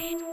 Amen.